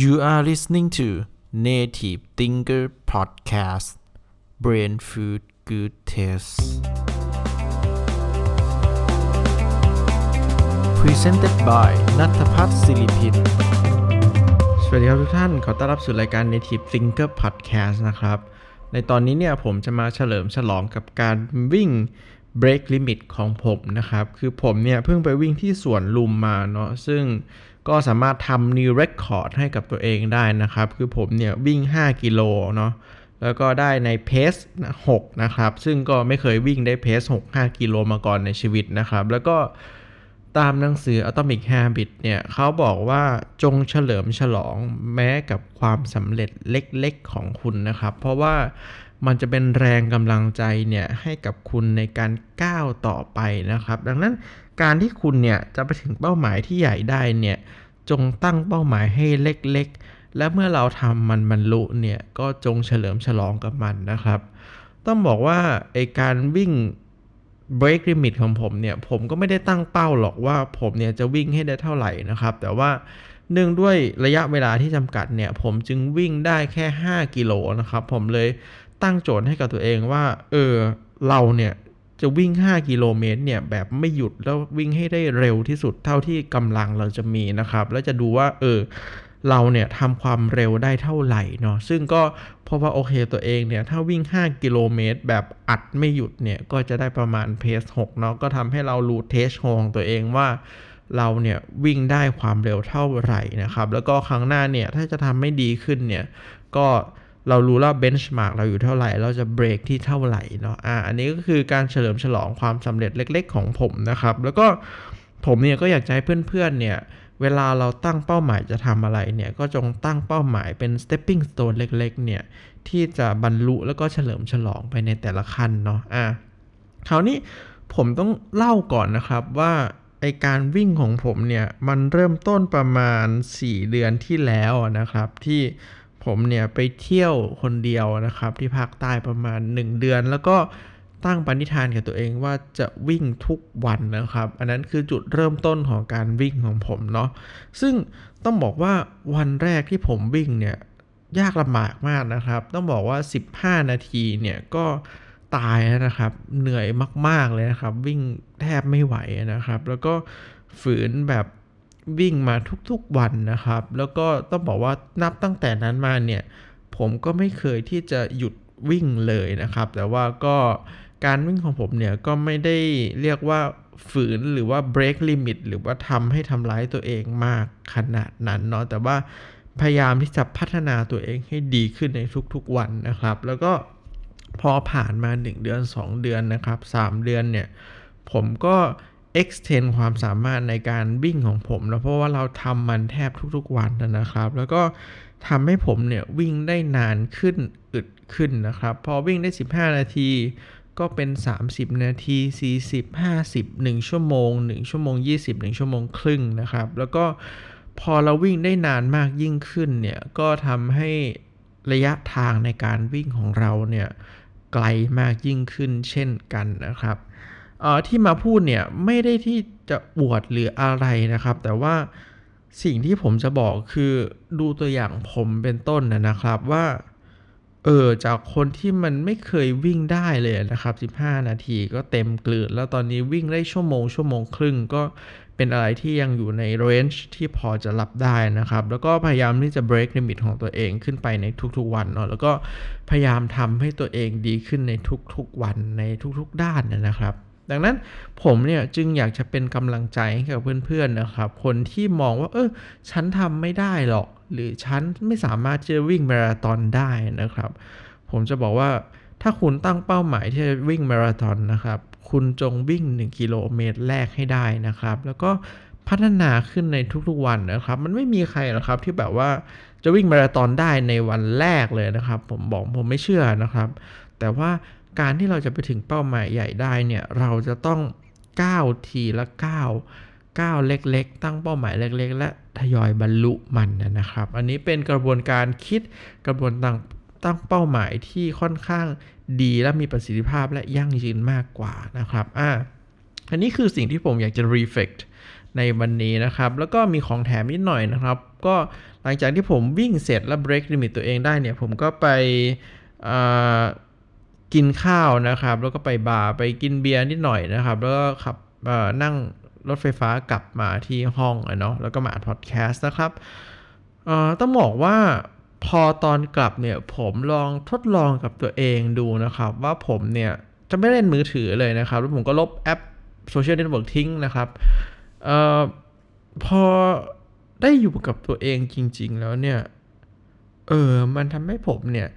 You are listening to Native Thinker Podcast Brain Food Good Taste Presented by นัทพัฒน์ศิริพินสวัสดีครับทุกท่าน ขอต้อนรับสู่รายการ Native Thinker Podcast นะครับ ในตอนนี้เนี่ยผมจะมาเฉลิมฉลองกับการวิ่ง break limit ของผมนะครับ คือผมเนี่ยเพิ่งไปวิ่งที่สวนลุมมาเนาะซึ่ง ก็สามารถทำ new record ให้กับตัวเองได้นะครับ คือผมเนี่ยวิ่ง 5 กิโลเนาะแล้วก็ได้ในเพส6นะครับ ซึ่งก็ไม่เคยวิ่งได้เพส6 5 กิโลมาก่อนในชีวิตนะครับ แล้วก็ตามหนังสือ Atomic Habit เนี่ยเขาบอกว่าจงเฉลิมฉลองแม้กับความสำเร็จเล็กๆของคุณนะครับ เพราะว่า มันจะเป็นแรงกำลังใจเนี่ยให้กับคุณในการก้าวต่อไปนะครับ ดังนั้นการที่คุณเนี่ยจะไปถึงเป้าหมายที่ใหญ่ได้เนี่ยจงตั้งเป้าหมายให้เล็กๆ และเมื่อเราทำมันบรรลุเนี่ยก็จงเฉลิมฉลองกับมันนะครับ ต้องบอกว่าไอการวิ่ง break limit ของผมเนี่ยผมก็ไม่ได้ตั้งเป้าหรอกว่าผมเนี่ยจะวิ่งให้ได้เท่าไหร่นะครับ แต่ว่าเนื่องด้วยระยะเวลาที่จำกัดเนี่ยผมจึงวิ่งได้แค่ 5 กิโลนะครับ ผมเลย ตั้งโจทย์ให้กับตัวเองว่า เออ เราเนี่ยจะวิ่ง 5 กิโลเมตรเนี่ยแบบไม่หยุดแล้ววิ่งให้ได้เร็วที่สุดเท่าที่กำลังเราจะมีนะครับ แล้วจะดูว่า เออ เราเนี่ยทำความเร็วได้เท่าไหร่เนาะซึ่งก็เพราะว่าโอเคตัวเองเนี่ย ถ้าวิ่ง 5 กิโลเมตร แบบอัดไม่หยุดเนี่ย ก็จะได้ประมาณเพส6เนาะก็ทำให้เรารู้เทสของตัวเองว่าเราเนี่ยวิ่งได้ความเร็วเท่าไหร่นะครับ แล้วก็ครั้งหน้าเนี่ยถ้าจะทำไม่ดีขึ้นเนี่ยก็ เรารู้แล้วเบนช์มาร์กเราอยู่เท่าไหร่ เราจะเบรกที่เท่าไหร่เนาะอ่าอันนี้ก็คือการเฉลิมฉลองความสำเร็จเล็ก ๆ ของผมนะครับ แล้วก็ผมเนี่ยก็อยากจะให้เพื่อนๆเนี่ยเวลาเราตั้งเป้าหมายจะทำอะไรเนี่ยก็จงตั้งเป้าหมายเป็น stepping stone เล็กๆเนี่ยที่จะบรรลุแล้วก็เฉลิมฉลองไปในแต่ละขั้นเนาะอ่าคราวนี้ผมต้องเล่าก่อนนะครับว่าไอการวิ่งของผมเนี่ยมันเริ่มต้นประมาณ 4 เดือนที่แล้วนะครับที่ ผมเนี่ยไปเที่ยวคนเดียวนะครับ ที่ภาคใต้ประมาณ 1 เดือน แล้วก็ตั้งปณิธานกับตัวเองว่าจะวิ่งทุกวันนะครับ อันนั้นคือจุดเริ่มต้นของการวิ่งของผมเนาะซึ่งต้องบอกว่าวันแรกที่ผมวิ่งเนี่ยยากลำบากมากนะครับ ต้องบอกว่า 15 นาทีเนี่ยก็ตายนะครับ เหนื่อยมาก ๆ เลยนะครับ วิ่งแทบไม่ไหวนะครับ แล้วก็ฝืนแบบ วิ่งมาทุกๆวันนะครับ แล้วก็ต้องบอกว่านับตั้งแต่นั้นมาเนี่ย ผมก็ไม่เคยที่จะหยุดวิ่งเลยนะครับ แต่ว่าก็การวิ่งของผมเนี่ยก็ไม่ได้เรียกว่าฝืนหรือว่า break limit หรือว่าทำให้ทำร้ายตัวเองมากขนาดนั้นเนาะแต่ว่าพยายามที่จะพัฒนาตัวเองให้ดีขึ้นในทุกๆวันนะครับ แล้วก็พอผ่านมา 1 เดือน 2 เดือนนะครับ 3 เดือนเนี่ย ผมก็ extend ความสามารถในการวิ่งของผมนะเพราะว่าเราทำมันแทบทุกๆวันนะครับ แล้วก็ทำให้ผมเนี่ยวิ่งได้นานขึ้นอึดขึ้นนะครับ พอวิ่งได้ 15 นาทีก็เป็น 30 นาที 40 50 1 ชั่วโมง 1 ชั่วโมง 20 1 ชั่วโมงครึ่งนะครับ แล้วก็พอเราวิ่งได้นานมากยิ่งขึ้นเนี่ยก็ทำให้ระยะทางในการวิ่งของเราเนี่ยไกลมากยิ่งขึ้นเช่นกันนะครับ ที่มาพูดเนี่ยไม่ได้ที่จะอวดหรืออะไรนะครับ แต่ว่าสิ่งที่ผมจะบอกคือดูตัวอย่างผมเป็นต้นนะครับว่าเออจากคนที่มันไม่เคยวิ่งได้เลยนะครับ 15 นาทีก็เต็มกลืนแล้วตอนนี้วิ่งได้ชั่วโมง ชั่วโมงครึ่งก็เป็นอะไรที่ยังอยู่ในเรนจ์ที่พอจะรับได้นะครับ แล้วก็พยายามที่จะ break limit ของตัวเองขึ้นไปในทุกๆวันเนาะแล้วก็พยายามทำให้ตัวเองดีขึ้นในทุกๆวันในทุกๆด้านนะครับ ดังนั้นผมเนี่ยจึงอยากจะเป็นกำลังใจให้กับเพื่อนๆนะครับ คนที่มองว่าเออฉันทำไม่ได้หรอก หรือฉันไม่สามารถจะวิ่งมาราธอนได้นะครับ ผมจะบอกว่าถ้าคุณตั้งเป้าหมายที่จะวิ่งมาราธอนนะครับ คุณจงวิ่ง 1 กิโลเมตรแรกให้ได้นะครับ แล้วก็พัฒนาขึ้นในทุกๆวันนะครับ มันไม่มีใครหรอกครับที่แบบว่าจะวิ่งมาราธอนได้ในวันแรกเลยนะครับ ผมบอกผมไม่เชื่อนะครับ แต่ว่า การที่เราจะไปถึงเป้าหมายใหญ่ได้เนี่ยเราจะต้องก้าวทีละก้าวก้าวเล็กๆ ตั้งเป้าหมายเล็กๆ และทยอยบรรลุมันนะครับ อันนี้เป็นกระบวนการคิดกระบวนการตั้งเป้าหมายที่ค่อนข้างดีและมีประสิทธิภาพและยั่งยืนมากกว่านะครับอ่าอันนี้คือสิ่งที่ผมอยากจะ reflect ในวันนี้นะครับ แล้วก็มีของแถมนิดหน่อยนะครับ ก็หลังจากที่ผมวิ่งเสร็จแล้ว break limit ตัวเองได้เนี่ย ผมก็ไปอ่า กินข้าวนะครับ แล้วก็ไปบาร์ไปกินเบียร์นิดหน่อยนะครับ แล้วก็ขับนั่งรถไฟฟ้ากลับมาที่ห้องเนาะแล้วก็มาอัดพอดแคสต์นะครับต้องบอกว่าพอตอนกลับเนี่ยผมลองทดลองกับตัวเองดูนะครับ ว่าผมเนี่ยจะไม่เล่นมือถือเลยนะครับ แล้วผมก็ลบแอป social network ทิ้งนะครับออพอได้อยู่กับตัวเองจริง ๆ แล้วเนี่ย เออมันทำให้ผมเนี่ย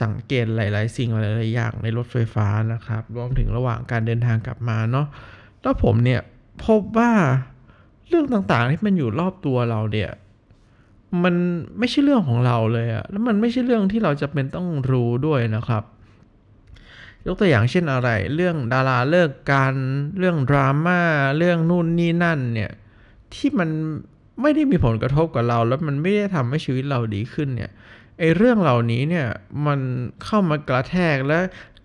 สังเกตหลาย ๆ สิ่งหลาย ๆ อย่างในรถไฟฟ้านะครับ รวมถึงระหว่างการเดินทางกลับมาเนาะแล้วผมเนี่ยพบว่าเรื่องต่าง ๆ ที่มันอยู่รอบตัวเราเนี่ยมันไม่ใช่เรื่องของเราเลยอะแล้วมันไม่ใช่เรื่องที่เราจะเป็นต้องรู้ด้วยนะครับ ยกตัวอย่างเช่นอะไร เรื่องดาราเลิกกัน เรื่องดราม่า เรื่องนู่นนี่นั่นเนี่ย ที่มันไม่ได้มีผลกระทบกับเรา แล้วมันไม่ได้ทำให้ชีวิตเราดีขึ้นเนี่ย ไอเรื่องเหล่านี้เนี่ยมันเข้ามากระแทกและ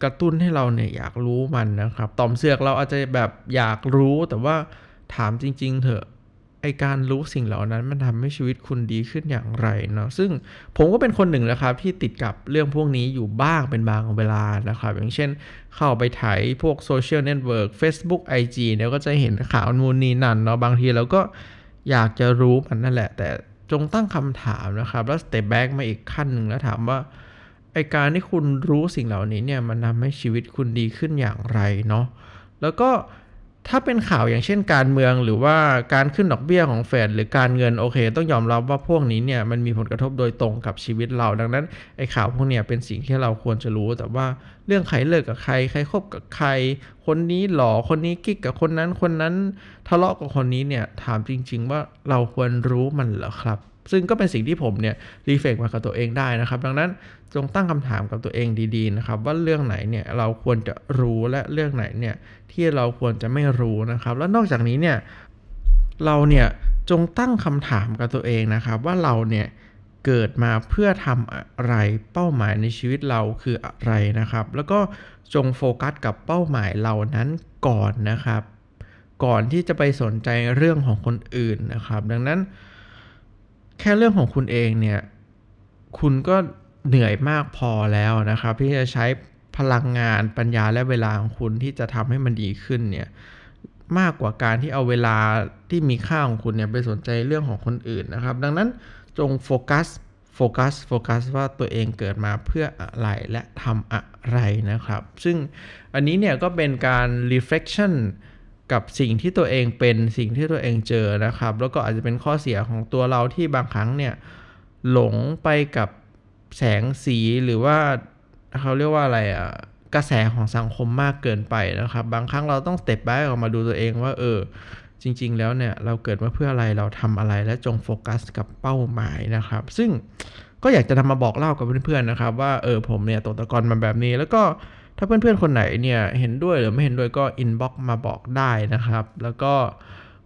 กระตุ้นให้เราเนี่ยอยากรู้มันนะครับต่อมเสือกเราอาจจะแบบอยากรู้แต่ว่าถามจริง ๆ เถอะไอการรู้สิ่งเหล่านั้นมันทำให้ชีวิตคุณดีขึ้นอย่างไรเนาะซึ่งผมก็เป็นคนหนึ่งนะครับที่ติดกับเรื่องพวกนี้อยู่บ้างเป็นบางเวลานะครับ อย่างเช่นเข้าไปไถพวก social network Facebook IG เนี่ยก็จะเห็นข่าวนู่นนี่นั่นเนาะบางทีเราก็อยากจะรู้มันนั่นแหละ แต่ จงตั้งคำถามนะครับ แล้ว step back มาอีกขั้นหนึ่งแล้วถามว่าไอ้การที่คุณรู้สิ่งเหล่านี้เนี่ยมันทำให้ชีวิตคุณดีขึ้นอย่างไรเนาะแล้วก็ ถ้าเป็นข่าวอย่างเช่นการเมืองหรือว่าการขึ้นดอกเบี้ยของเฟดหรือการเงินโอเค ต้องยอมรับว่าพวกนี้เนี่ยมันมีผลกระทบโดยตรงกับชีวิตเรา ดังนั้นไอ้ข่าวพวกเนี้ยเป็นสิ่งที่เราควรจะรู้ แต่ว่าเรื่องใครเลิกกับใคร ใครคบกับใคร คนนี้หล่อคนนี้กิ๊กกับคนนั้นคนนั้นทะเลาะกับคนนี้เนี่ยถามจริง ๆ ว่าเราควรรู้มันเหรอครับ ซึ่งก็เป็นสิ่งที่ผมเนี่ยรีเฟกมากับตัวเองได้นะครับ ดังนั้นจงตั้งคำถามกับตัวเองดีๆนะครับ ว่าเรื่องไหนเนี่ยเราควรจะรู้และเรื่องไหนเนี่ยที่เราควรจะไม่รู้นะครับ แล้วนอกจากนี้เนี่ยเราเนี่ยจงตั้งคำถามกับตัวเองนะครับ ว่าเราเนี่ยเกิดมาเพื่อทำอะไรเป้าหมายในชีวิตเราคืออะไรนะครับ แล้วก็จงโฟกัสกับเป้าหมายเหล่านั้นก่อนนะครับ ก่อนที่จะไปสนใจเรื่องของคนอื่นนะครับ ดังนั้น แค่เรื่องของคุณเองเนี่ย คุณก็เหนื่อยมากพอแล้วนะครับ ที่จะใช้พลังงานปัญญาและเวลาของคุณที่จะทำให้มันดีขึ้นเนี่ยมากกว่าการที่เอาเวลาที่มีค่าของคุณเนี่ยไปสนใจเรื่องของคนอื่นนะครับ ดังนั้นจงโฟกัสโฟกัสโฟกัสว่าตัวเองเกิดมาเพื่ออะไรและทำอะไรนะครับ ซึ่งอันนี้เนี่ยก็เป็นการ reflection กับสิ่งที่ตัวเองเป็นสิ่งที่ตัวเองเจอนะครับ แล้วก็อาจจะเป็นข้อเสียของตัวเราที่บางครั้งเนี่ยหลงไปกับแสงสีหรือว่าเขาเรียกว่าอะไรอะกระแสของสังคมมากเกินไปนะครับ บางครั้งเราต้อง step back ออกมาดูตัวเองว่าเออจริง ๆ แล้วเนี่ยเราเกิดมาเพื่ออะไรเราทำอะไรและจงโฟกัสกับเป้าหมายนะครับ ซึ่งก็อยากจะนำมาบอกเล่ากับเพื่อนๆนะครับ ว่าเออผมเนี่ยตกตะกอนมาแบบนี้แล้วก็ ถ้าเพื่อนๆคนไหนเนี่ยเห็นด้วยหรือไม่เห็นด้วยก็ inbox มาบอกได้นะครับ แล้วก็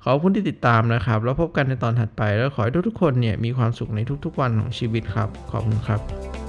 ขอบคุณที่ติดตามนะครับ แล้วพบกันในตอนถัดไปแล้วขอให้ทุกๆคนเนี่ยมีความสุขในทุกๆวันของชีวิตครับ ขอบคุณครับ